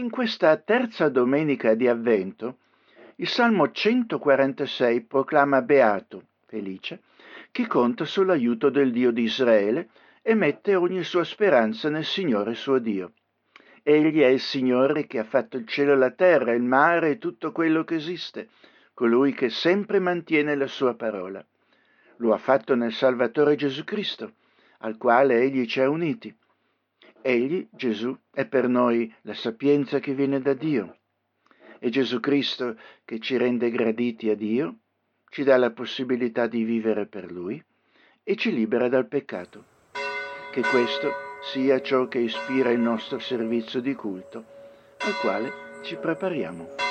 In questa terza domenica di Avvento, il Salmo 146 proclama beato, felice, chi conta sull'aiuto del Dio di Israele e mette ogni sua speranza nel Signore suo Dio. Egli è il Signore che ha fatto il cielo e la terra, il mare e tutto quello che esiste, colui che sempre mantiene la sua parola. Lo ha fatto nel Salvatore Gesù Cristo, al quale egli ci ha uniti. Egli, Gesù, è per noi la sapienza che viene da Dio. È Gesù Cristo che ci rende graditi a Dio, ci dà la possibilità di vivere per Lui e ci libera dal peccato. Che questo sia ciò che ispira il nostro servizio di culto, al quale ci prepariamo.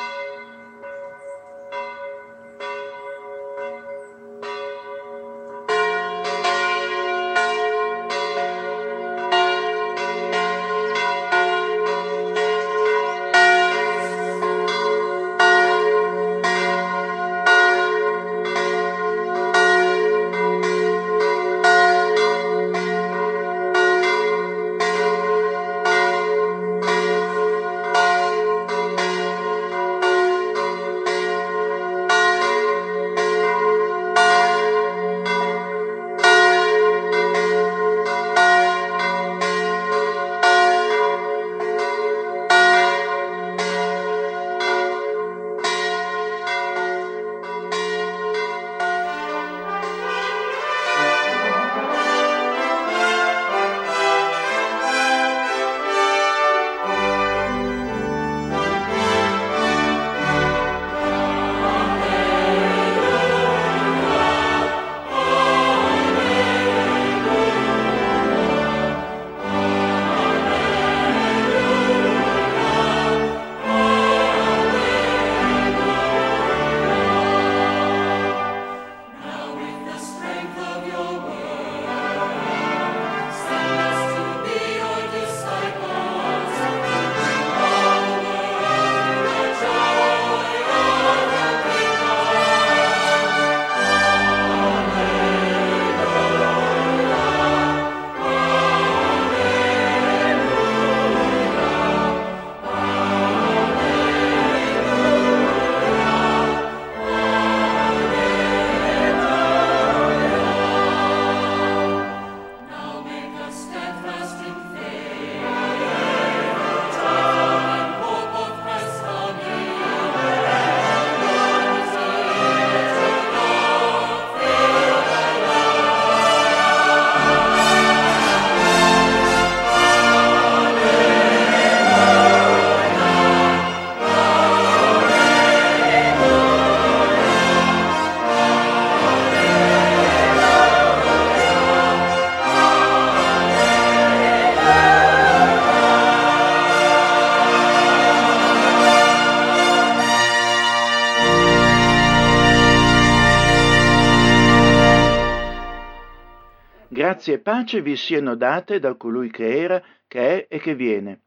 Grazie e pace vi siano date da colui che era, che è e che viene.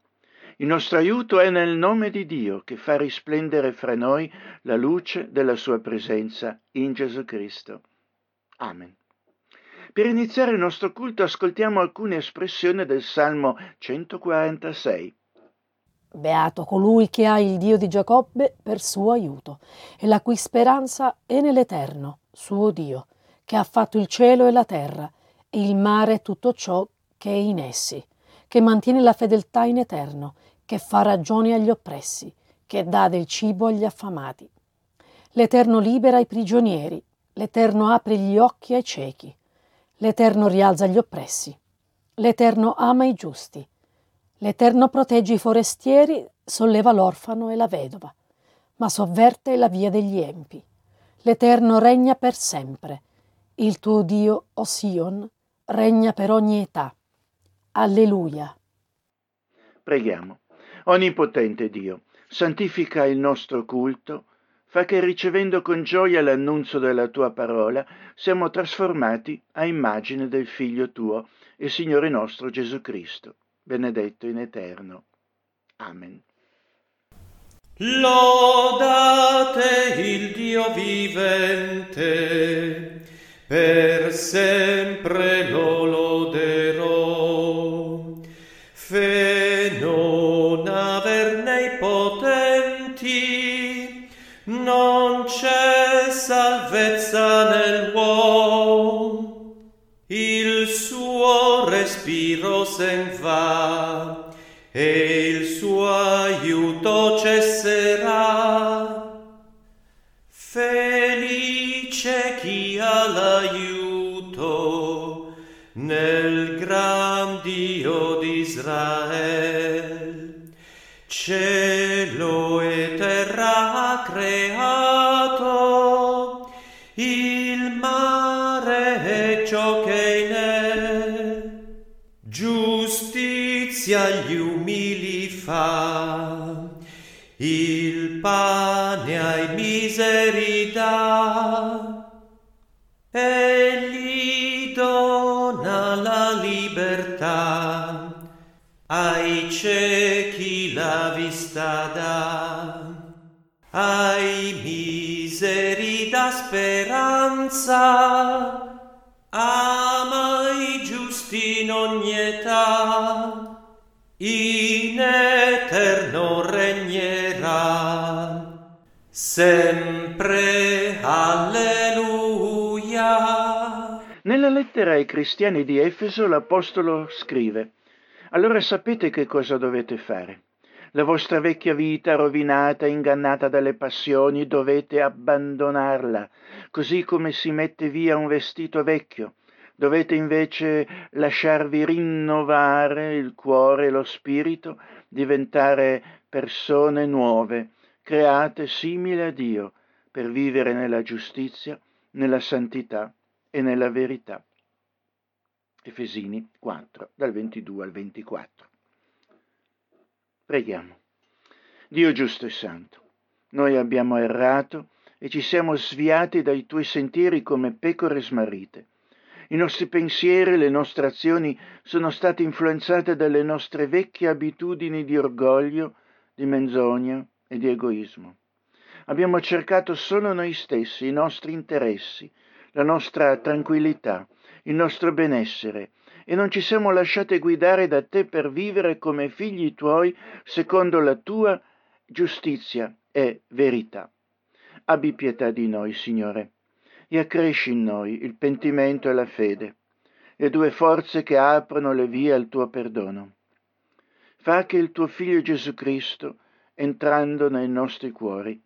Il nostro aiuto è nel nome di Dio che fa risplendere fra noi la luce della sua presenza in Gesù Cristo. Amen. Per iniziare il nostro culto ascoltiamo alcune espressioni del Salmo 146. Beato colui che ha il Dio di Giacobbe per suo aiuto e la cui speranza è nell'Eterno, suo Dio, che ha fatto il cielo e la terra il mare tutto ciò che è in essi, che mantiene la fedeltà in eterno, che fa ragione agli oppressi, che dà del cibo agli affamati. L'Eterno libera i prigionieri, l'Eterno apre gli occhi ai ciechi, l'Eterno rialza gli oppressi, l'Eterno ama i giusti, l'Eterno protegge i forestieri, solleva l'orfano e la vedova, ma sovverte la via degli empi. L'Eterno regna per sempre. Il tuo Dio, o Sion, regna per ogni età. Alleluia. Preghiamo. Onnipotente Dio, santifica il nostro culto, fa che ricevendo con gioia l'annunzio della tua parola, siamo trasformati a immagine del Figlio tuo e Signore nostro Gesù Cristo, benedetto in eterno. Amen. Lodate il Dio vivente per sempre lo loderò. Fe non aver nei potenti, non c'è salvezza nell'uomo, il suo respiro sen va e il suo ha l'aiuto nel gran Dio d'Israel. Cielo e terra ha creato, il mare e ciò che in è. Giustizia gli umili fa, dà, ai miseri dà speranza, ama i giusti in ogni età, in eterno regnerà. Sempre alleluia. Nella lettera ai cristiani di Efeso l'Apostolo scrive, allora sapete che cosa dovete fare. La vostra vecchia vita rovinata, ingannata dalle passioni, dovete abbandonarla, così come si mette via un vestito vecchio. Dovete invece lasciarvi rinnovare il cuore e lo spirito, diventare persone nuove, create simili a Dio, per vivere nella giustizia, nella santità e nella verità. Efesini 4, dal 22 al 24. Preghiamo. Dio giusto e santo, noi abbiamo errato e ci siamo sviati dai tuoi sentieri come pecore smarrite. I nostri pensieri, le nostre azioni sono state influenzate dalle nostre vecchie abitudini di orgoglio, di menzogna e di egoismo. Abbiamo cercato solo noi stessi, i nostri interessi, la nostra tranquillità, il nostro benessere e non ci siamo lasciati guidare da te per vivere come figli tuoi secondo la tua giustizia e verità. Abbi pietà di noi, Signore, e accresci in noi il pentimento e la fede, le due forze che aprono le vie al tuo perdono. Fa che il tuo Figlio Gesù Cristo, entrando nei nostri cuori,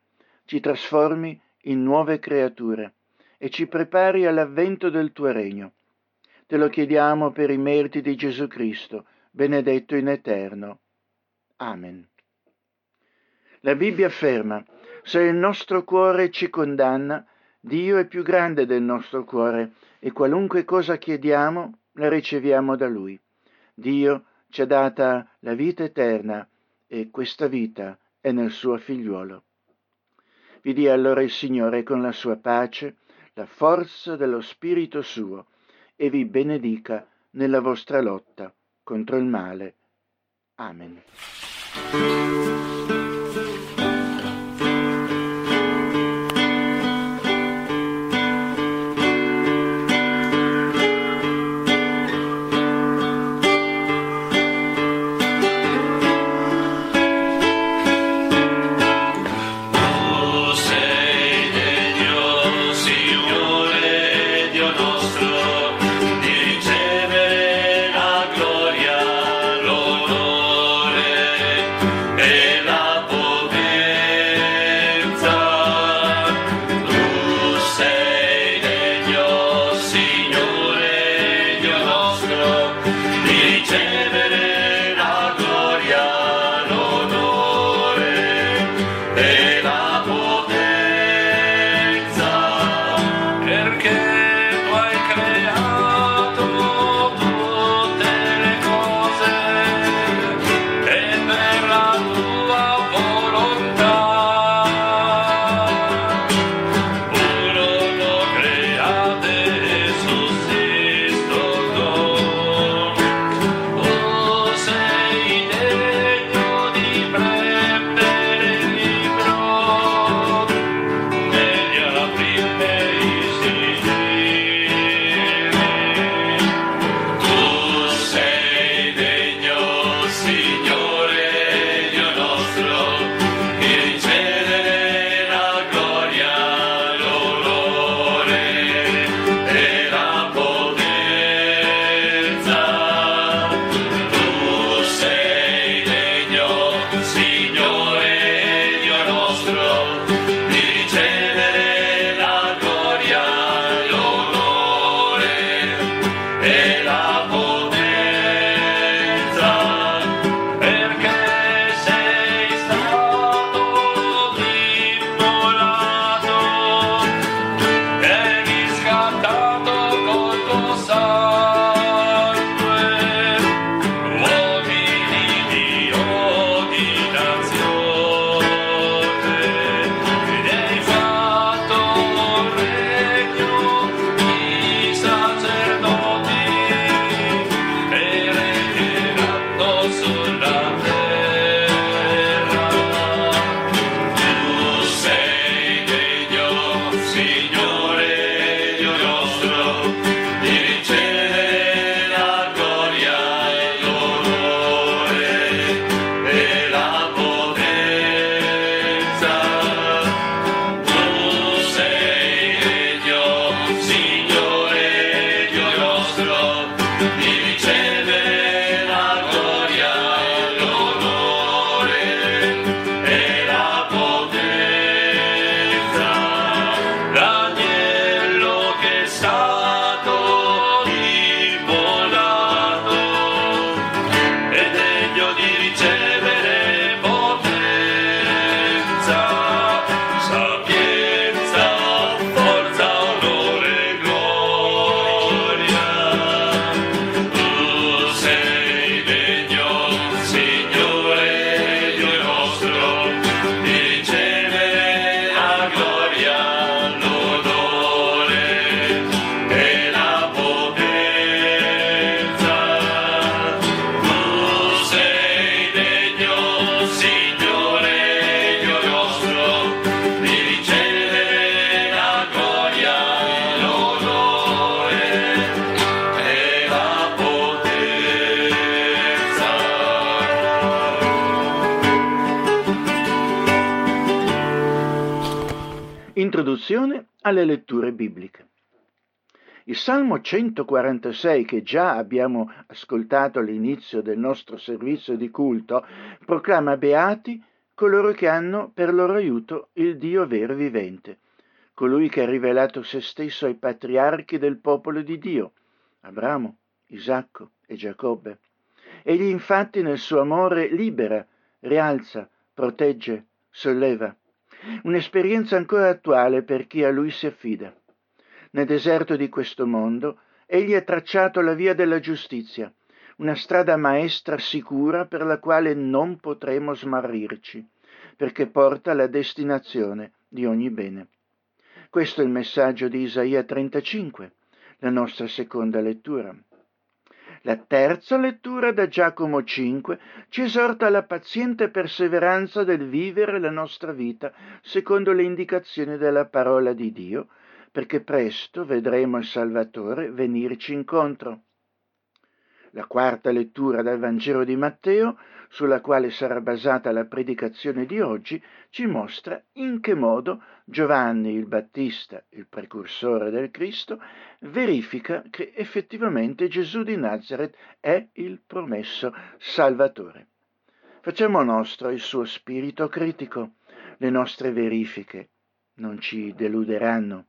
ci trasformi in nuove creature e ci prepari all'avvento del tuo regno Te lo chiediamo per i meriti di Gesù Cristo, benedetto in eterno. Amen. La Bibbia afferma, se il nostro cuore ci condanna, Dio è più grande del nostro cuore e qualunque cosa chiediamo la riceviamo da Lui. Dio ci ha data la vita eterna e questa vita è nel suo figliuolo. Vi dia allora il Signore con la sua pace, la forza dello Spirito suo, e vi benedica nella vostra lotta contro il male. Amen. Alle letture bibliche. Il Salmo 146 che già abbiamo ascoltato all'inizio del nostro servizio di culto proclama beati coloro che hanno per loro aiuto il Dio vero e vivente, colui che ha rivelato se stesso ai patriarchi del popolo di Dio, Abramo, Isacco e Giacobbe. Egli infatti nel suo amore libera, rialza, protegge, solleva. Un'esperienza ancora attuale per chi a lui si affida. Nel deserto di questo mondo, egli ha tracciato la via della giustizia, una strada maestra sicura per la quale non potremo smarrirci, perché porta alla destinazione di ogni bene. Questo è il messaggio di Isaia 35, la nostra seconda lettura. La terza lettura da Giacomo 5 ci esorta alla paziente perseveranza del vivere la nostra vita secondo le indicazioni della parola di Dio, perché presto vedremo il Salvatore venirci incontro. La quarta lettura dal Vangelo di Matteo, sulla quale sarà basata la predicazione di oggi, ci mostra in che modo Giovanni il Battista, il precursore del Cristo, verifica che effettivamente Gesù di Nazareth è il promesso Salvatore. Facciamo nostro il suo spirito critico. Le nostre verifiche non ci deluderanno.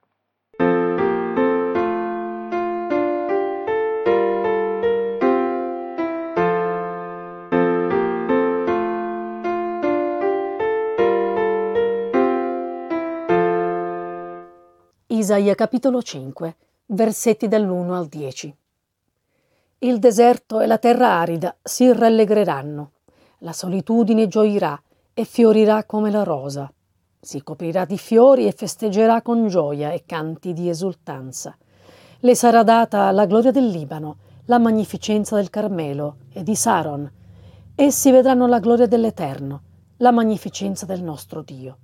Isaia capitolo 5, versetti dall'1 al 10. Il deserto e la terra arida si rallegreranno, la solitudine gioirà e fiorirà come la rosa. Si coprirà di fiori e festeggerà con gioia e canti di esultanza. Le sarà data la gloria del Libano, la magnificenza del Carmelo e di Saron. Essi vedranno la gloria dell'Eterno, la magnificenza del nostro Dio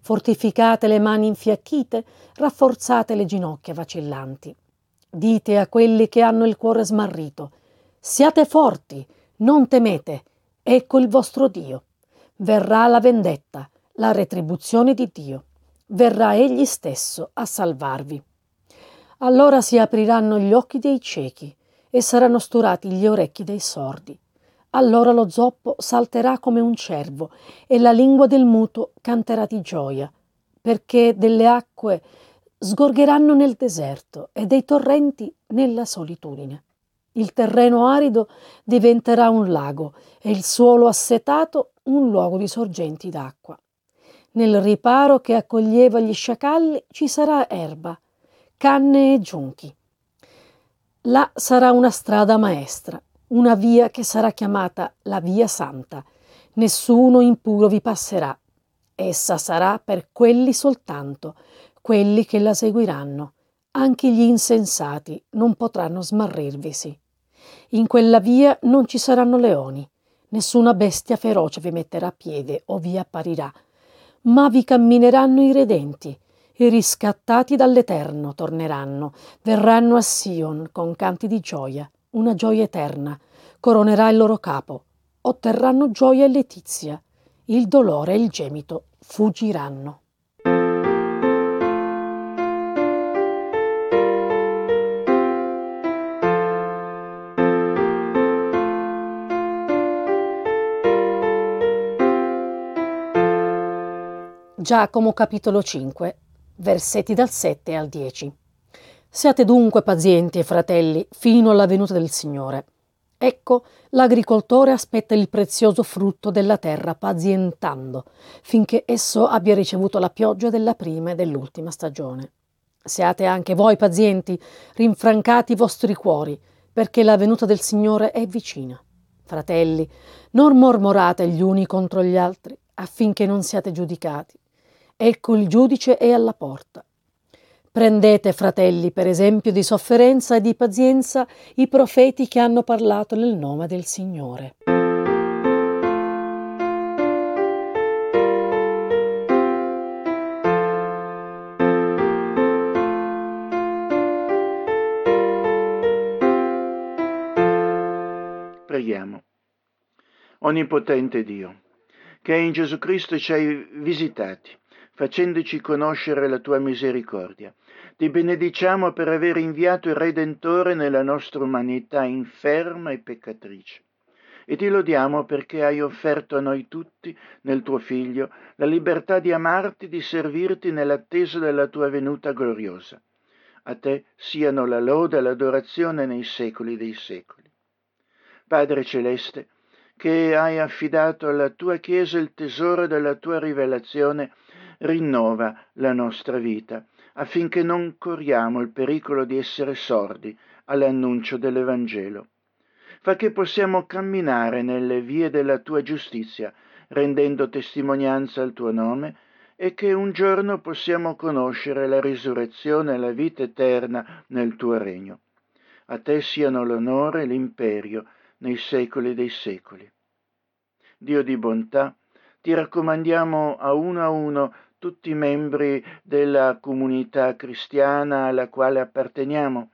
fortificate le mani infiacchite, rafforzate le ginocchia vacillanti. Dite a quelli che hanno il cuore smarrito, siate forti, non temete, ecco il vostro Dio. Verrà la vendetta, la retribuzione di Dio. Verrà Egli stesso a salvarvi. Allora si apriranno gli occhi dei ciechi e saranno sturati gli orecchi dei sordi. Allora lo zoppo salterà come un cervo e la lingua del muto canterà di gioia, perché delle acque sgorgeranno nel deserto e dei torrenti nella solitudine. Il terreno arido diventerà un lago e il suolo assetato un luogo di sorgenti d'acqua. Nel riparo che accoglieva gli sciacalli ci sarà erba, canne e giunchi. Là sarà una strada maestra una via che sarà chiamata la via santa. Nessuno impuro vi passerà. Essa sarà per quelli soltanto, quelli che la seguiranno. Anche gli insensati non potranno smarrirvisi. In quella via non ci saranno leoni, nessuna bestia feroce vi metterà a piede o vi apparirà, ma vi cammineranno i redenti, i riscattati dall'Eterno torneranno, verranno a Sion con canti di gioia una gioia eterna, coronerà il loro capo, otterranno gioia e letizia, il dolore e il gemito fuggiranno. Giacomo capitolo 5, versetti dal 7 al 10. Siate dunque pazienti, fratelli, fino alla venuta del Signore. Ecco, l'agricoltore aspetta il prezioso frutto della terra pazientando, finché esso abbia ricevuto la pioggia della prima e dell'ultima stagione. Siate anche voi pazienti, rinfrancati i vostri cuori, perché la venuta del Signore è vicina. Fratelli, non mormorate gli uni contro gli altri, affinché non siate giudicati. Ecco il giudice è alla porta. Prendete, fratelli, per esempio di sofferenza e di pazienza i profeti che hanno parlato nel nome del Signore. Preghiamo. Onnipotente Dio, che in Gesù Cristo ci hai visitati facendoci conoscere la tua misericordia. Ti benediciamo per aver inviato il Redentore nella nostra umanità inferma e peccatrice. E ti lodiamo perché hai offerto a noi tutti, nel tuo Figlio, la libertà di amarti, di servirti nell'attesa della tua venuta gloriosa. A te siano la lode e l'adorazione nei secoli dei secoli. Padre Celeste, che hai affidato alla tua Chiesa il tesoro della tua rivelazione, rinnova la nostra vita, affinché non corriamo il pericolo di essere sordi all'annuncio dell'Evangelo. Fa che possiamo camminare nelle vie della tua giustizia, rendendo testimonianza al tuo nome, e che un giorno possiamo conoscere la risurrezione e la vita eterna nel tuo regno. A te siano l'onore e l'imperio nei secoli dei secoli. Dio di bontà, ti raccomandiamo a uno a uno tutti i membri della comunità cristiana alla quale apparteniamo.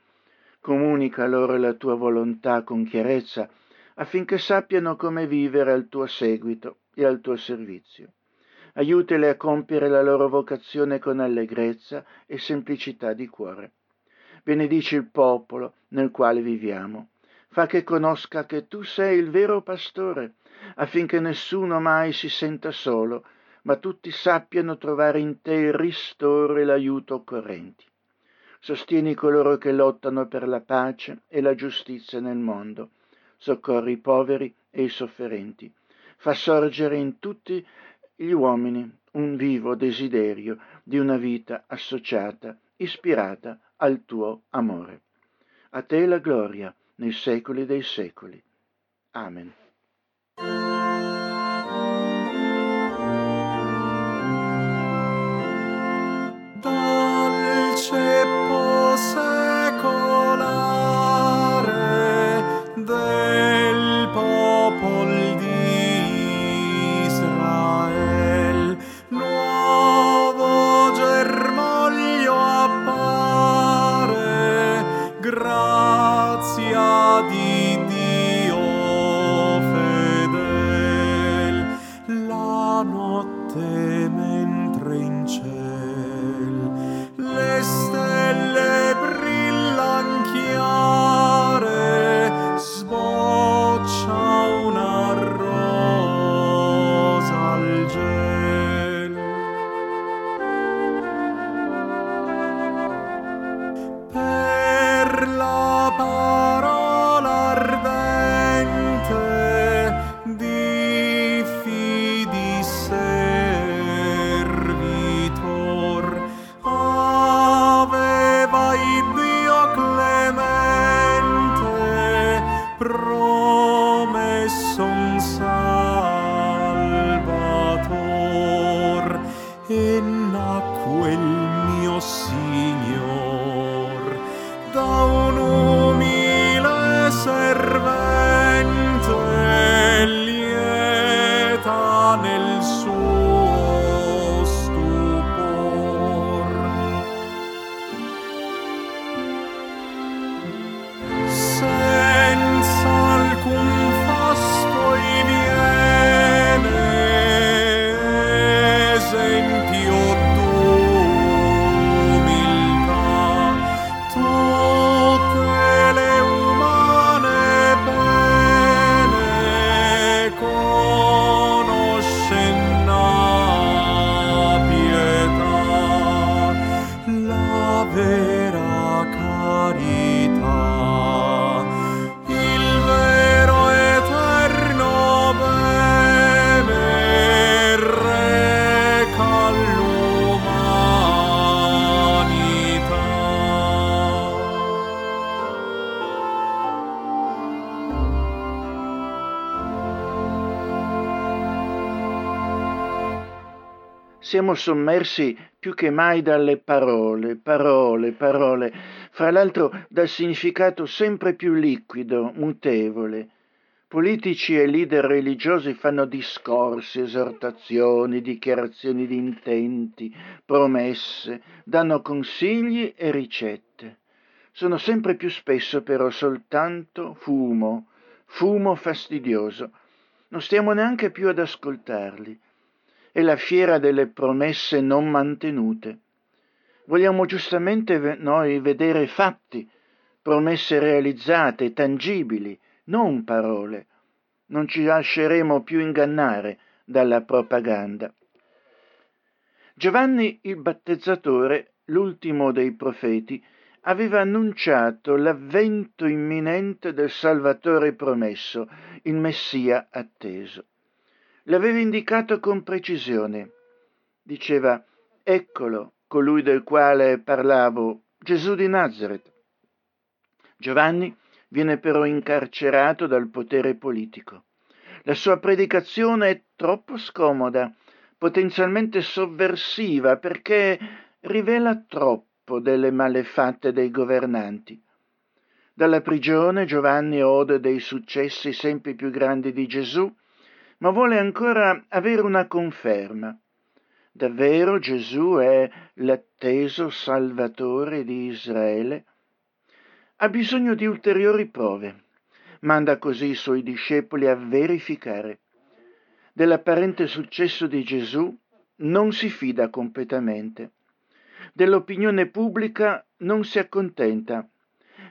Comunica loro la tua volontà con chiarezza, affinché sappiano come vivere al tuo seguito e al tuo servizio. Aiutali a compiere la loro vocazione con allegrezza e semplicità di cuore. Benedici il popolo nel quale viviamo fa che conosca che tu sei il vero pastore, affinché nessuno mai si senta solo, ma tutti sappiano trovare in te il ristoro e l'aiuto occorrenti. Sostieni coloro che lottano per la pace e la giustizia nel mondo, soccorri i poveri e i sofferenti, fa sorgere in tutti gli uomini un vivo desiderio di una vita associata, ispirata al tuo amore. A te la gloria, nei secoli dei secoli. Amen. Siamo sommersi più che mai dalle parole, parole, parole, fra l'altro dal significato sempre più liquido, mutevole. Politici e leader religiosi fanno discorsi, esortazioni, dichiarazioni di intenti, promesse, danno consigli e ricette. Sono sempre più spesso però soltanto fumo, fumo fastidioso. Non stiamo neanche più ad ascoltarli. È la fiera delle promesse non mantenute. Vogliamo giustamente noi vedere fatti, promesse realizzate, tangibili, non parole. Non ci lasceremo più ingannare dalla propaganda. Giovanni il battezzatore, l'ultimo dei profeti, aveva annunciato l'avvento imminente del Salvatore promesso, il Messia atteso. L'aveva indicato con precisione. Diceva, eccolo, colui del quale parlavo, Gesù di Nazareth. Giovanni viene però incarcerato dal potere politico. La sua predicazione è troppo scomoda, potenzialmente sovversiva, perché rivela troppo delle malefatte dei governanti. Dalla prigione Giovanni ode dei successi sempre più grandi di Gesù, ma vuole ancora avere una conferma. Davvero Gesù è l'atteso Salvatore di Israele? Ha bisogno di ulteriori prove. Manda così i suoi discepoli a verificare. Dell'apparente successo di Gesù non si fida completamente. Dell'opinione pubblica non si accontenta.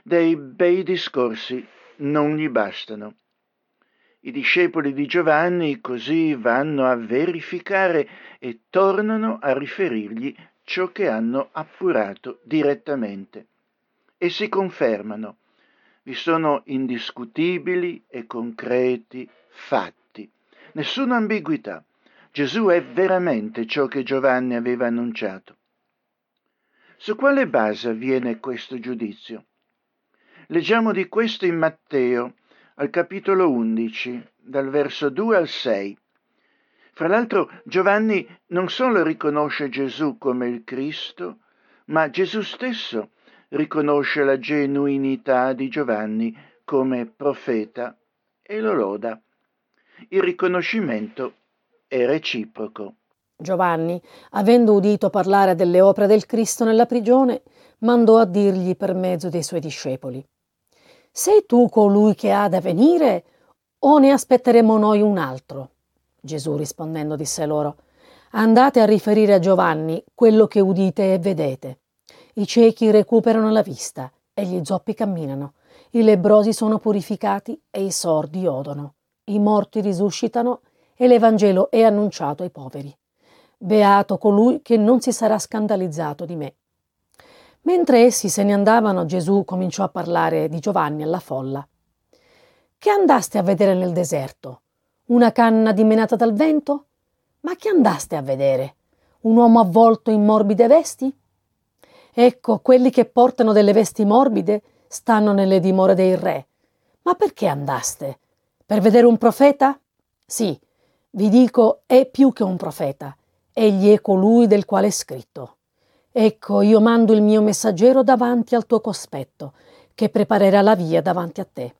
Dei bei discorsi non gli bastano. I discepoli di Giovanni così vanno a verificare e tornano a riferirgli ciò che hanno appurato direttamente e si confermano. Vi sono indiscutibili e concreti fatti. Nessuna ambiguità. Gesù è veramente ciò che Giovanni aveva annunciato. Su quale base avviene questo giudizio? Leggiamo di questo in Matteo, al capitolo 11, dal verso 2 al 6. Fra l'altro Giovanni non solo riconosce Gesù come il Cristo, ma Gesù stesso riconosce la genuinità di Giovanni come profeta e lo loda. Il riconoscimento è reciproco. Giovanni, avendo udito parlare delle opere del Cristo nella prigione, mandò a dirgli per mezzo dei suoi discepoli sei tu colui che ha da venire o ne aspetteremo noi un altro? Gesù rispondendo disse loro, andate a riferire a Giovanni quello che udite e vedete. I ciechi recuperano la vista e gli zoppi camminano, i lebrosi sono purificati e i sordi odono, i morti risuscitano e l'Evangelo è annunciato ai poveri. Beato colui che non si sarà scandalizzato di me. Mentre essi se ne andavano, Gesù cominciò a parlare di Giovanni alla folla. Che andaste a vedere nel deserto? Una canna dimenata dal vento? Ma che andaste a vedere? Un uomo avvolto in morbide vesti? Ecco, quelli che portano delle vesti morbide stanno nelle dimore dei re. Ma perché andaste? Per vedere un profeta? Sì, vi dico, è più che un profeta. Egli è colui del quale è scritto. Ecco, io mando il mio messaggero davanti al tuo cospetto, che preparerà la via davanti a te.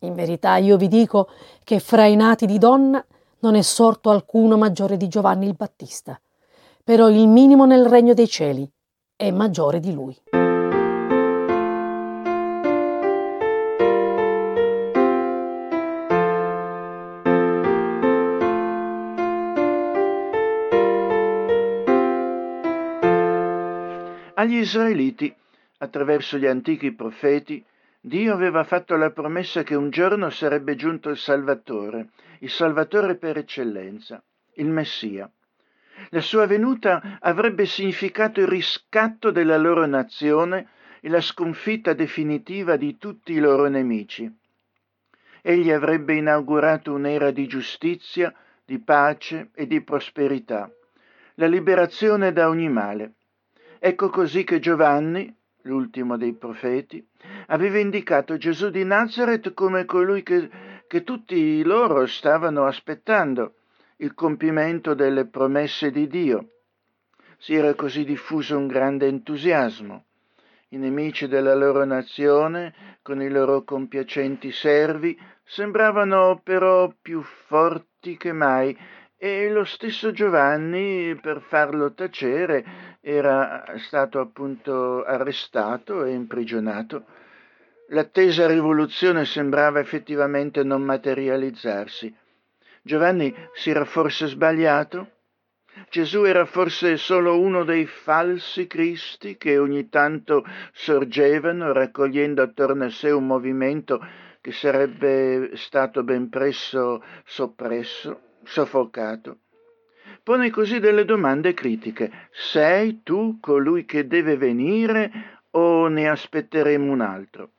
In verità io vi dico che fra i nati di donna non è sorto alcuno maggiore di Giovanni il Battista, però il minimo nel regno dei cieli è maggiore di lui. Agli israeliti, attraverso gli antichi profeti, Dio aveva fatto la promessa che un giorno sarebbe giunto il Salvatore, il Salvatore per eccellenza, il Messia. La sua venuta avrebbe significato il riscatto della loro nazione e la sconfitta definitiva di tutti i loro nemici. Egli avrebbe inaugurato un'era di giustizia, di pace e di prosperità, la liberazione da ogni male. Ecco così che Giovanni, l'ultimo dei profeti, aveva indicato Gesù di Nazareth come colui che, che tutti loro stavano aspettando, il compimento delle promesse di Dio. Si era così diffuso un grande entusiasmo. I nemici della loro nazione, con i loro compiacenti servi, sembravano però più forti che mai e lo stesso Giovanni, per farlo tacere, era stato appunto arrestato e imprigionato. L'attesa rivoluzione sembrava effettivamente non materializzarsi. Giovanni si era forse sbagliato? Gesù era forse solo uno dei falsi cristi che ogni tanto sorgevano raccogliendo attorno a sé un movimento che sarebbe stato ben presto soppresso, soffocato. Pone così delle domande critiche. Sei tu colui che deve venire o ne aspetteremo un altro?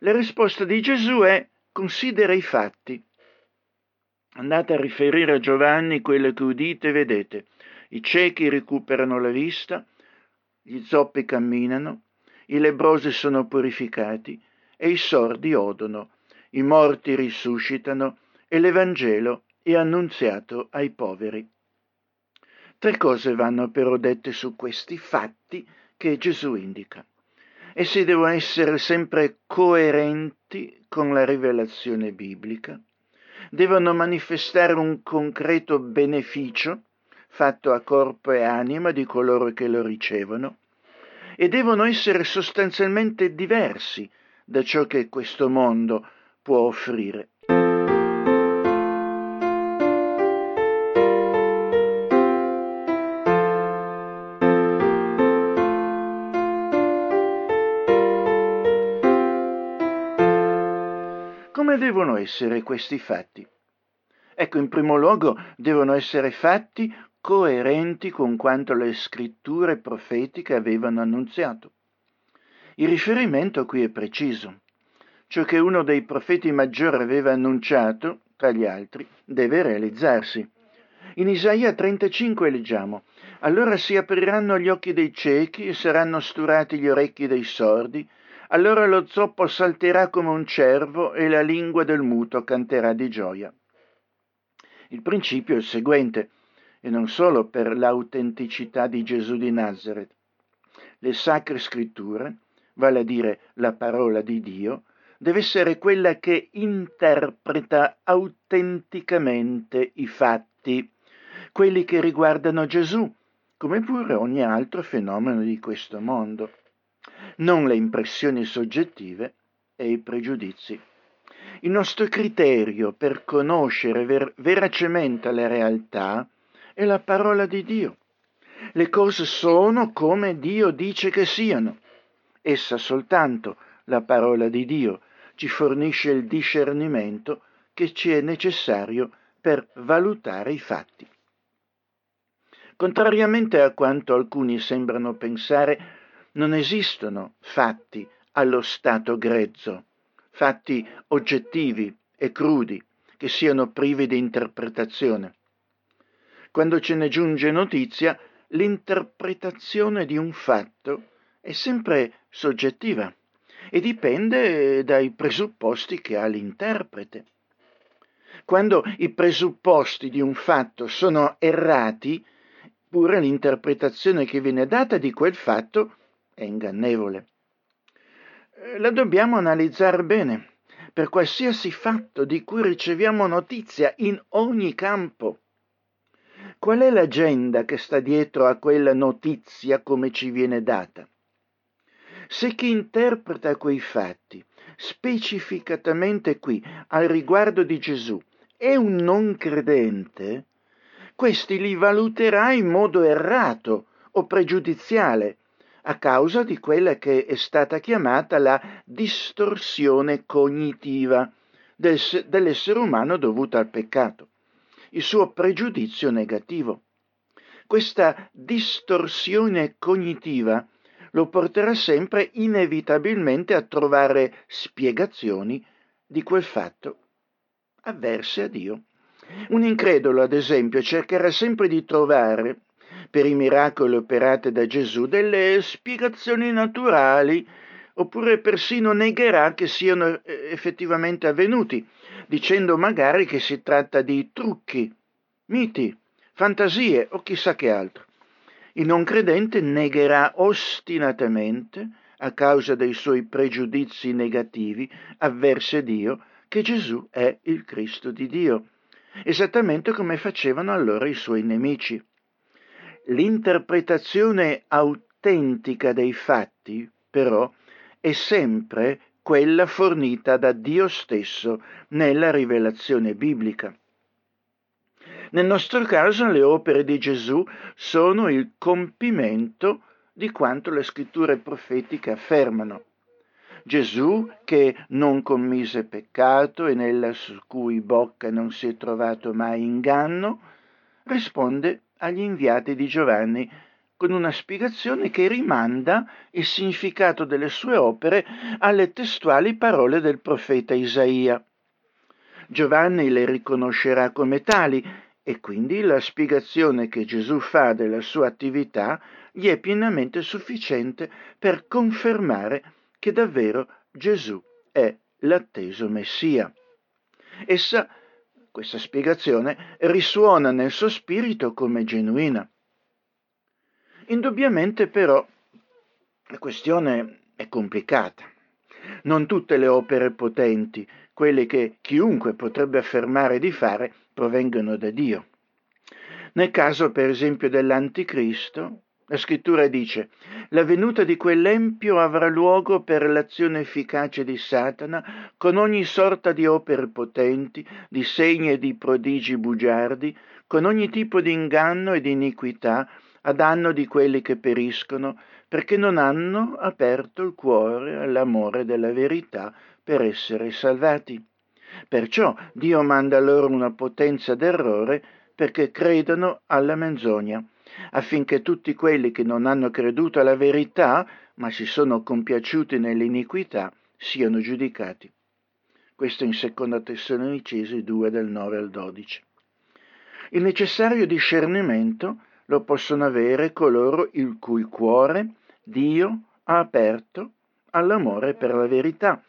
La risposta di Gesù è considera i fatti. Andate a riferire a Giovanni quello che udite e vedete. I ciechi recuperano la vista, gli zoppi camminano, i lebrosi sono purificati e i sordi odono, i morti risuscitano e l'Evangelo è annunziato ai poveri. Tre cose vanno però dette su questi fatti che Gesù indica. Essi devono essere sempre coerenti con la rivelazione biblica, devono manifestare un concreto beneficio fatto a corpo e anima di coloro che lo ricevono e devono essere sostanzialmente diversi da ciò che questo mondo può offrire. Essere questi fatti? Ecco, in primo luogo devono essere fatti coerenti con quanto le scritture profetiche avevano annunziato. Il riferimento qui è preciso. Ciò che uno dei profeti maggiori aveva annunciato, tra gli altri, deve realizzarsi. In Isaia 35 leggiamo, allora si apriranno gli occhi dei ciechi e saranno sturati gli orecchi dei sordi, allora lo zoppo salterà come un cervo e la lingua del muto canterà di gioia. Il principio è il seguente, e non solo per l'autenticità di Gesù di Nazareth. Le sacre scritture, vale a dire la parola di Dio, deve essere quella che interpreta autenticamente i fatti, quelli che riguardano Gesù, come pure ogni altro fenomeno di questo mondo, non le impressioni soggettive e i pregiudizi. Il nostro criterio per conoscere ver- veracemente la realtà è la parola di Dio. Le cose sono come Dio dice che siano. Essa soltanto, la parola di Dio, ci fornisce il discernimento che ci è necessario per valutare i fatti. Contrariamente a quanto alcuni sembrano pensare, non esistono fatti allo stato grezzo, fatti oggettivi e crudi che siano privi di interpretazione. Quando ce ne giunge notizia, l'interpretazione di un fatto è sempre soggettiva e dipende dai presupposti che ha l'interprete. Quando i presupposti di un fatto sono errati, pure l'interpretazione che viene data di quel fatto è ingannevole. Eh, la dobbiamo analizzare bene per qualsiasi fatto di cui riceviamo notizia in ogni campo. Qual è l'agenda che sta dietro a quella notizia come ci viene data? Se chi interpreta quei fatti, specificatamente qui, al riguardo di Gesù, è un non credente, questi li valuterà in modo errato o pregiudiziale a causa di quella che è stata chiamata la distorsione cognitiva del, dell'essere umano dovuta al peccato, il suo pregiudizio negativo. Questa distorsione cognitiva lo porterà sempre inevitabilmente a trovare spiegazioni di quel fatto avverse a Dio. Un incredulo, ad esempio, cercherà sempre di trovare per i miracoli operati da Gesù delle spiegazioni naturali, oppure persino negherà che siano eh, effettivamente avvenuti, dicendo magari che si tratta di trucchi, miti, fantasie o chissà che altro. Il non credente negherà ostinatamente, a causa dei suoi pregiudizi negativi avversi a Dio, che Gesù è il Cristo di Dio, esattamente come facevano allora i suoi nemici l'interpretazione autentica dei fatti, però, è sempre quella fornita da Dio stesso nella rivelazione biblica. Nel nostro caso le opere di Gesù sono il compimento di quanto le scritture profetiche affermano. Gesù che non commise peccato e nella cui bocca non si è trovato mai inganno, risponde agli inviati di Giovanni con una spiegazione che rimanda il significato delle sue opere alle testuali parole del profeta Isaia. Giovanni le riconoscerà come tali e quindi la spiegazione che Gesù fa della sua attività gli è pienamente sufficiente per confermare che davvero Gesù è l'atteso Messia. Essa, questa spiegazione, risuona nel suo spirito come genuina. Indubbiamente però la questione è complicata. Non tutte le opere potenti, quelle che chiunque potrebbe affermare di fare, provengono da Dio. Nel caso, per esempio, dell'Anticristo, la scrittura dice, la venuta di quell'empio avrà luogo per l'azione efficace di Satana con ogni sorta di opere potenti, di segni e di prodigi bugiardi, con ogni tipo di inganno e di iniquità a danno di quelli che periscono, perché non hanno aperto il cuore all'amore della verità per essere salvati. Perciò Dio manda loro una potenza d'errore perché credano alla menzogna affinché tutti quelli che non hanno creduto alla verità, ma si sono compiaciuti nell'iniquità, siano giudicati. Questo in 2 Tessalonicesi 2 del 9 al 12. Il necessario discernimento lo possono avere coloro il cui cuore Dio ha aperto all'amore per la verità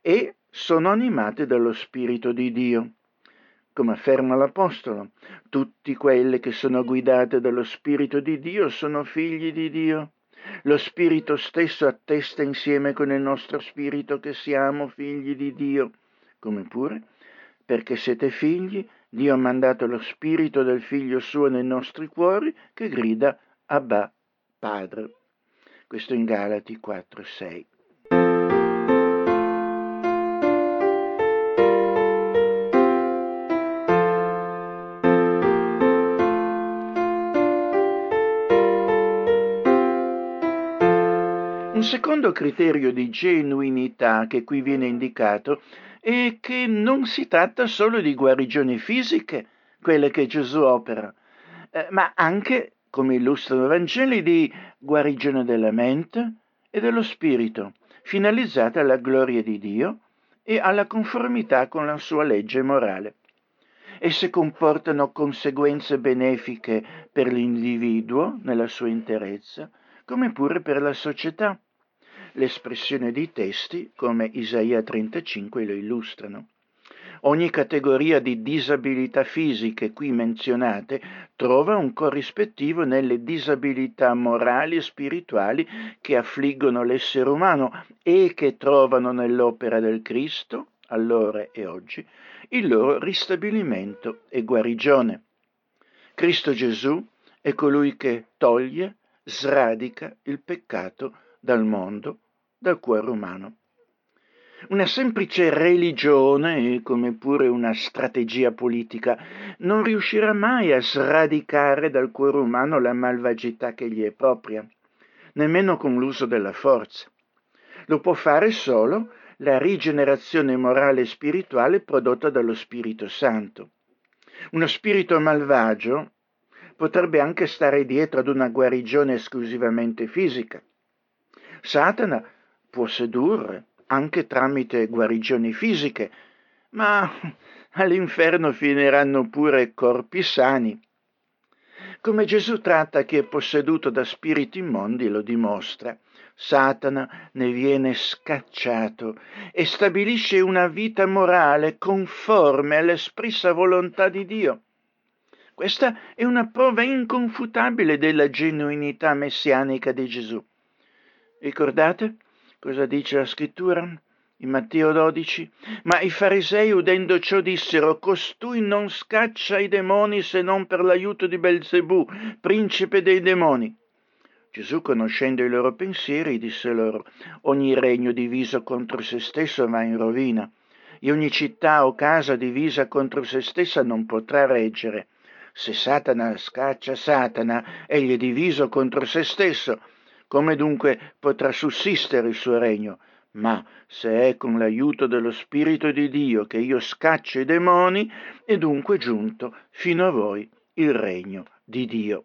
e sono animati dallo Spirito di Dio come afferma l'Apostolo, tutti quelli che sono guidati dallo Spirito di Dio sono figli di Dio. Lo Spirito stesso attesta insieme con il nostro Spirito che siamo figli di Dio, come pure, perché siete figli, Dio ha mandato lo Spirito del Figlio suo nei nostri cuori che grida Abba, Padre. Questo in Galati 4, 6. Secondo criterio di genuinità che qui viene indicato è che non si tratta solo di guarigioni fisiche, quelle che Gesù opera, eh, ma anche, come illustrano i Vangeli, di guarigione della mente e dello spirito, finalizzata alla gloria di Dio e alla conformità con la sua legge morale. Esse comportano conseguenze benefiche per l'individuo nella sua interezza, come pure per la società l'espressione di testi come Isaia 35 lo illustrano. Ogni categoria di disabilità fisiche qui menzionate trova un corrispettivo nelle disabilità morali e spirituali che affliggono l'essere umano e che trovano nell'opera del Cristo, allora e oggi, il loro ristabilimento e guarigione. Cristo Gesù è colui che toglie, sradica il peccato dal mondo dal cuore umano. Una semplice religione, come pure una strategia politica, non riuscirà mai a sradicare dal cuore umano la malvagità che gli è propria, nemmeno con l'uso della forza. Lo può fare solo la rigenerazione morale e spirituale prodotta dallo Spirito Santo. Uno spirito malvagio potrebbe anche stare dietro ad una guarigione esclusivamente fisica. Satana può sedurre anche tramite guarigioni fisiche, ma all'inferno finiranno pure corpi sani. Come Gesù tratta chi è posseduto da spiriti immondi lo dimostra. Satana ne viene scacciato e stabilisce una vita morale conforme all'espressa volontà di Dio. Questa è una prova inconfutabile della genuinità messianica di Gesù. Ricordate? Cosa dice la scrittura? In Matteo 12, ma i farisei udendo ciò dissero, costui non scaccia i demoni se non per l'aiuto di Belzebù, principe dei demoni. Gesù, conoscendo i loro pensieri, disse loro, ogni regno diviso contro se stesso va in rovina, e ogni città o casa divisa contro se stessa non potrà reggere. se Satana scaccia Satana, egli è diviso contro se stesso. Come dunque potrà sussistere il suo regno? Ma se è con l'aiuto dello Spirito di Dio che io scaccio i demoni, è dunque giunto fino a voi il regno di Dio.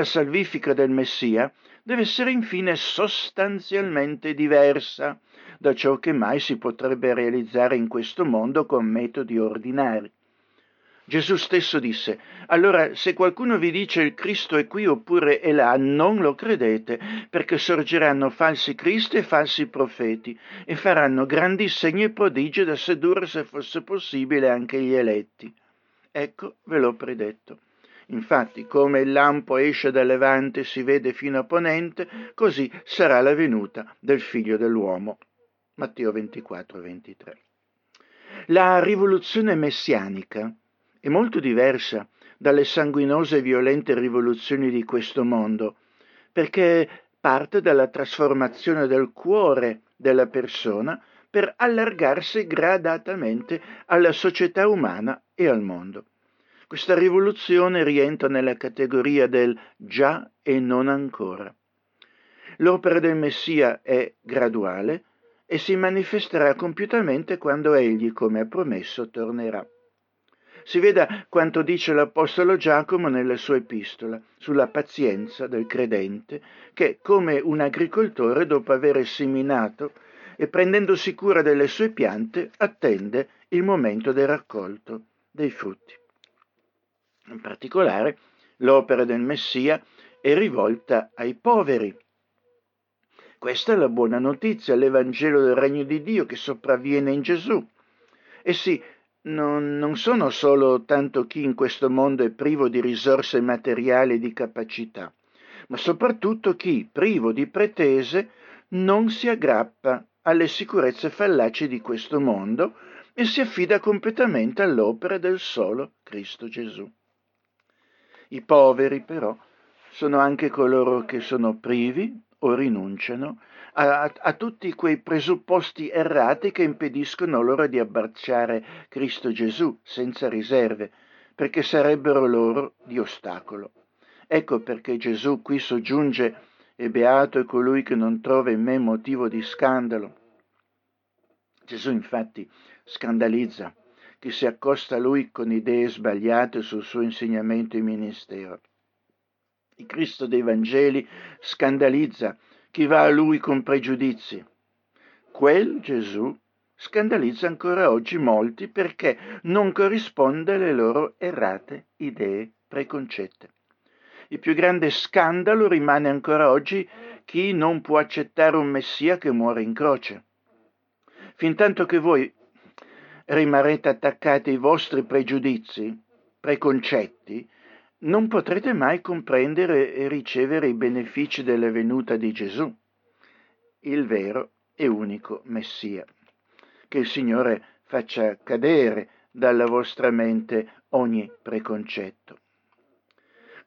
L'opera salvifica del Messia deve essere infine sostanzialmente diversa da ciò che mai si potrebbe realizzare in questo mondo con metodi ordinari. Gesù stesso disse, allora se qualcuno vi dice il Cristo è qui oppure è là, non lo credete, perché sorgeranno falsi Cristi e falsi profeti e faranno grandi segni e prodigi da sedurre, se fosse possibile, anche gli eletti. Ecco, ve l'ho predetto. Infatti, come il lampo esce da levante e si vede fino a ponente, così sarà la venuta del figlio dell'uomo. Matteo 24, 23. La rivoluzione messianica è molto diversa dalle sanguinose e violente rivoluzioni di questo mondo, perché parte dalla trasformazione del cuore della persona per allargarsi gradatamente alla società umana e al mondo. Questa rivoluzione rientra nella categoria del già e non ancora. L'opera del Messia è graduale e si manifesterà compiutamente quando egli, come ha promesso, tornerà. Si veda quanto dice l'Apostolo Giacomo nella sua epistola sulla pazienza del credente che, come un agricoltore, dopo aver seminato e prendendosi cura delle sue piante, attende il momento del raccolto dei frutti. In particolare, l'opera del Messia è rivolta ai poveri. Questa è la buona notizia, l'Evangelo del Regno di Dio che sopravviene in Gesù. Essi non, non sono solo tanto chi in questo mondo è privo di risorse materiali e di capacità, ma soprattutto chi, privo di pretese, non si aggrappa alle sicurezze fallaci di questo mondo e si affida completamente all'opera del solo Cristo Gesù. I poveri, però, sono anche coloro che sono privi o rinunciano a, a, a, tutti quei presupposti errati che impediscono loro di abbracciare Cristo Gesù senza riserve, perché sarebbero loro di ostacolo. Ecco perché Gesù qui soggiunge e beato è colui che non trova in me motivo di scandalo. Gesù infatti scandalizza chi si accosta a lui con idee sbagliate sul suo insegnamento e ministero. Il Cristo dei Vangeli scandalizza chi va a lui con pregiudizi. Quel Gesù scandalizza ancora oggi molti perché non corrisponde alle loro errate idee preconcette. Il più grande scandalo rimane ancora oggi chi non può accettare un Messia che muore in croce. Fintanto che voi rimarrete attaccati ai vostri pregiudizi, preconcetti, non potrete mai comprendere e ricevere i benefici della venuta di Gesù, il vero e unico Messia. Che il Signore faccia cadere dalla vostra mente ogni preconcetto.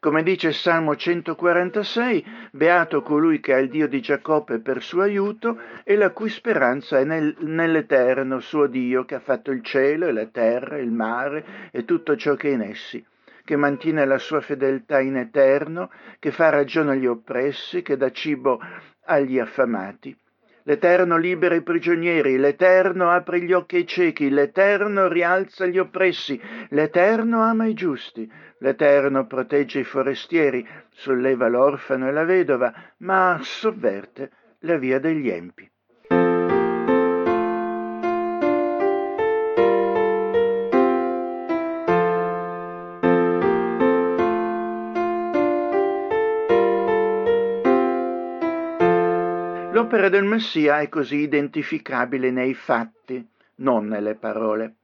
Come dice Salmo 146, beato colui che ha il Dio di Giacobbe per suo aiuto e la cui speranza è nel, nell'eterno suo Dio che ha fatto il cielo e la terra, il mare e tutto ciò che è in essi, che mantiene la sua fedeltà in eterno, che fa ragione agli oppressi, che dà cibo agli affamati. L'Eterno libera i prigionieri, l'Eterno apre gli occhi ai ciechi, l'Eterno rialza gli oppressi, l'Eterno ama i giusti, l'Eterno protegge i forestieri, solleva l'orfano e la vedova, ma sovverte la via degli empi. L'opera del Messia è così identificabile nei fatti, non nelle parole.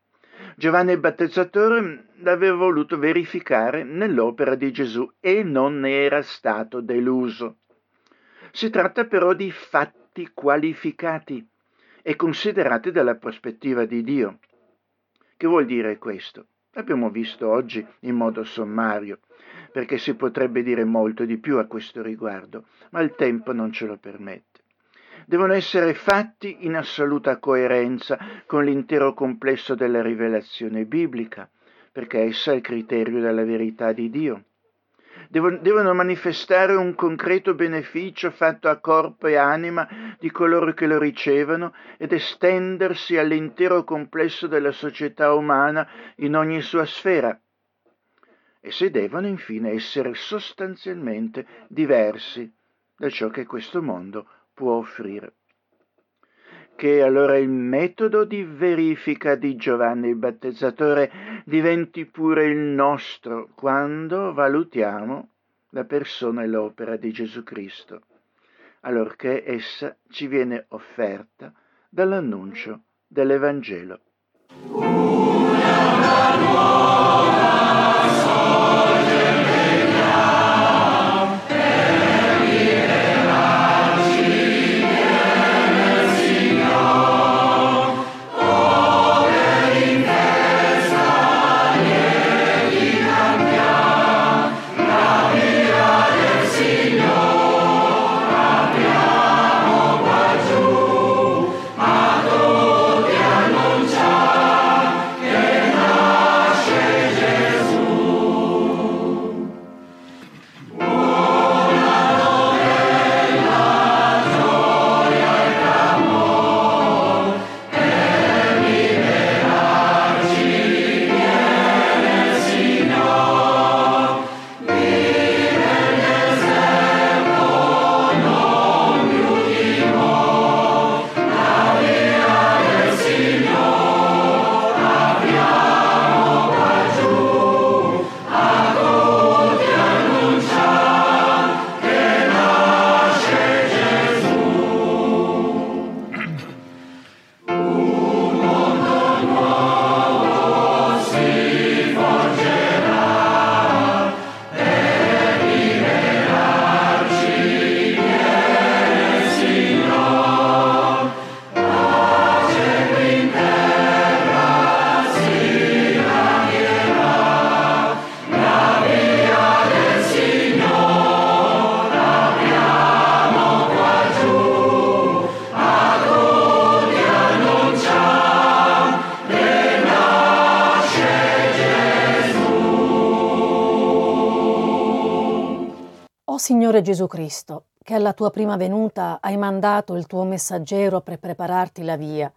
Giovanni il Battezzatore l'aveva voluto verificare nell'opera di Gesù e non ne era stato deluso. Si tratta però di fatti qualificati e considerati dalla prospettiva di Dio. Che vuol dire questo? L'abbiamo visto oggi in modo sommario. perché si potrebbe dire molto di più a questo riguardo, ma il tempo non ce lo permette. Devono essere fatti in assoluta coerenza con l'intero complesso della rivelazione biblica, perché essa è il criterio della verità di Dio devono manifestare un concreto beneficio fatto a corpo e anima di coloro che lo ricevono ed estendersi all'intero complesso della società umana in ogni sua sfera. E se devono infine essere sostanzialmente diversi da ciò che questo mondo può offrire che allora il metodo di verifica di Giovanni il battezzatore diventi pure il nostro quando valutiamo la persona e l'opera di Gesù Cristo, allorché essa ci viene offerta dall'annuncio dell'Evangelo. Signore Gesù Cristo, che alla tua prima venuta hai mandato il tuo messaggero per prepararti la via,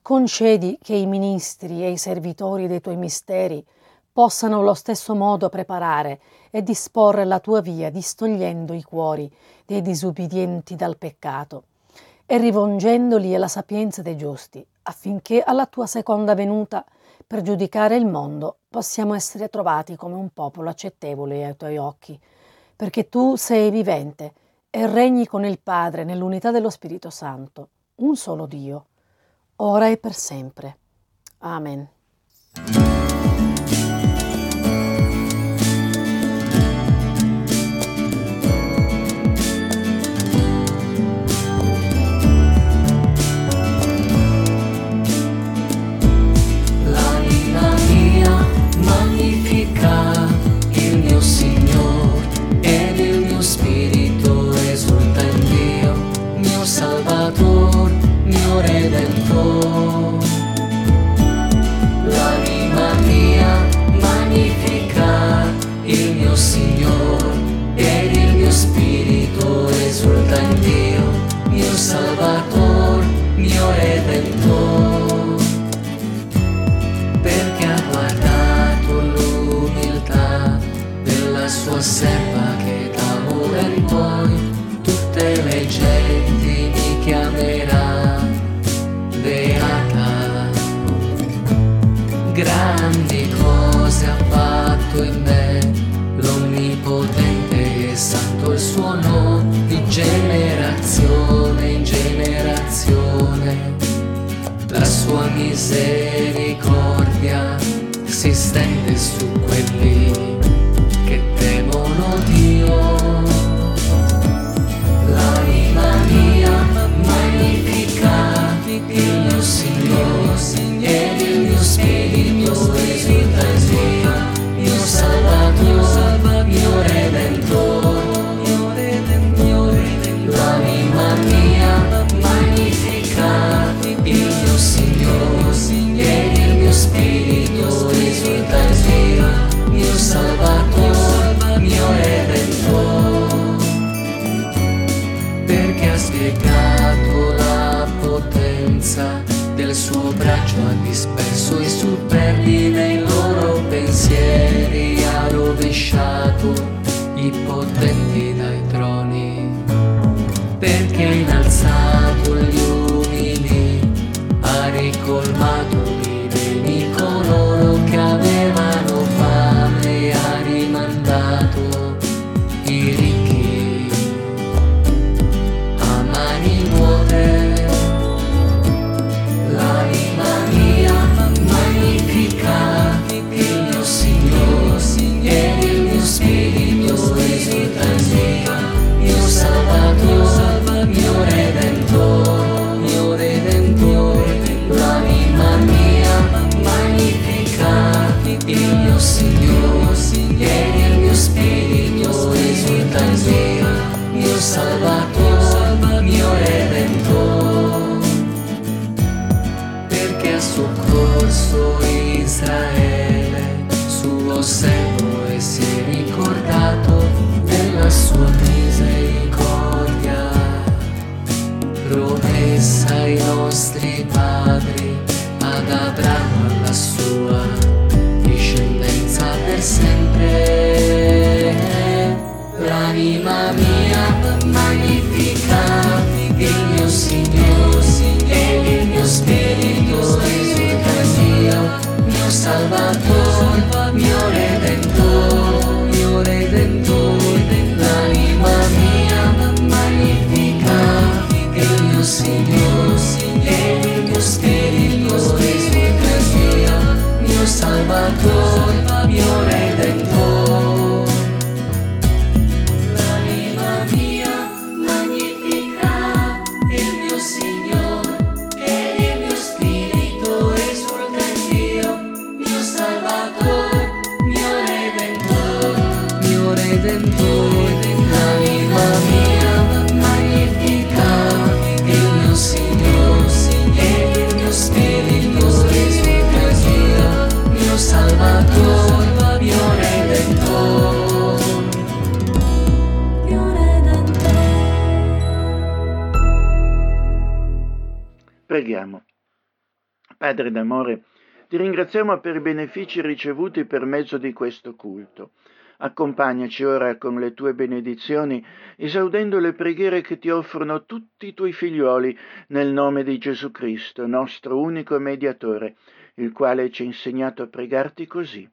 concedi che i ministri e i servitori dei tuoi misteri possano allo stesso modo preparare e disporre la tua via, distogliendo i cuori dei disubbidienti dal peccato e rivolgendoli alla sapienza dei giusti, affinché alla tua seconda venuta, per giudicare il mondo, possiamo essere trovati come un popolo accettevole ai tuoi occhi perché tu sei vivente e regni con il Padre nell'unità dello Spirito Santo, un solo Dio, ora e per sempre. Amen. Misericordia si stende su quelli che temono Dio. L'anima mia magnifica il mio Signore ed il mio spirito e ti ringraziamo per i benefici ricevuti per mezzo di questo culto. Accompagnaci ora con le tue benedizioni, esaudendo le preghiere che ti offrono tutti i tuoi figliuoli nel nome di Gesù Cristo, nostro unico mediatore, il quale ci ha insegnato a pregarti così.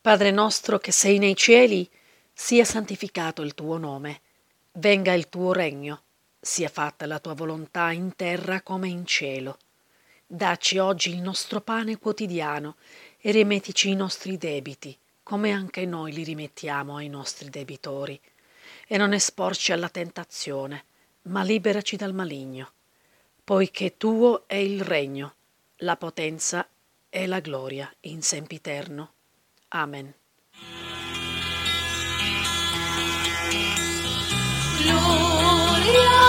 Padre nostro che sei nei cieli, sia santificato il tuo nome, venga il tuo regno, sia fatta la tua volontà in terra come in cielo. Dacci oggi il nostro pane quotidiano e rimettici i nostri debiti, come anche noi li rimettiamo ai nostri debitori. E non esporci alla tentazione, ma liberaci dal maligno, poiché tuo è il regno, la potenza e la gloria in sempiterno. Amen. Gloria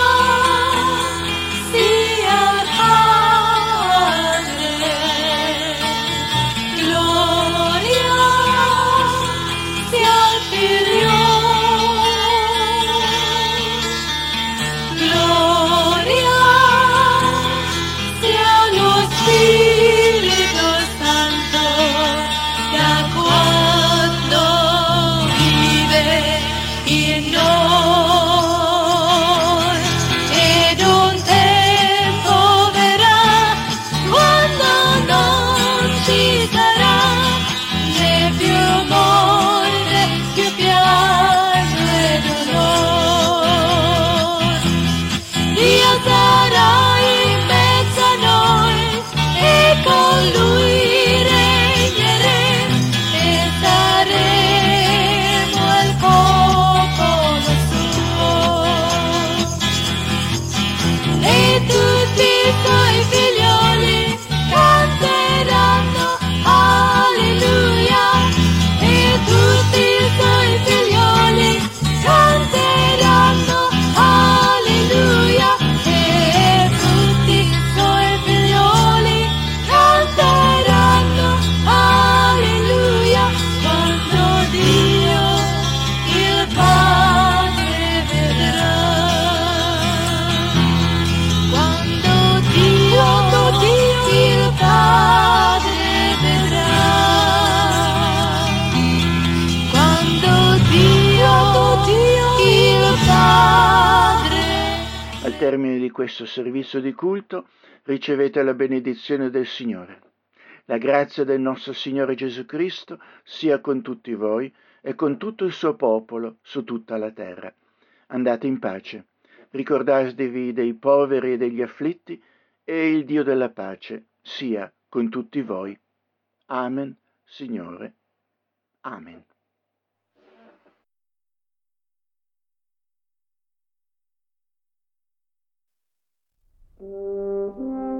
termine di questo servizio di culto ricevete la benedizione del Signore. La grazia del nostro Signore Gesù Cristo sia con tutti voi e con tutto il suo popolo su tutta la terra. Andate in pace. Ricordatevi dei poveri e degli afflitti e il Dio della pace sia con tutti voi. Amen, Signore. Amen. Música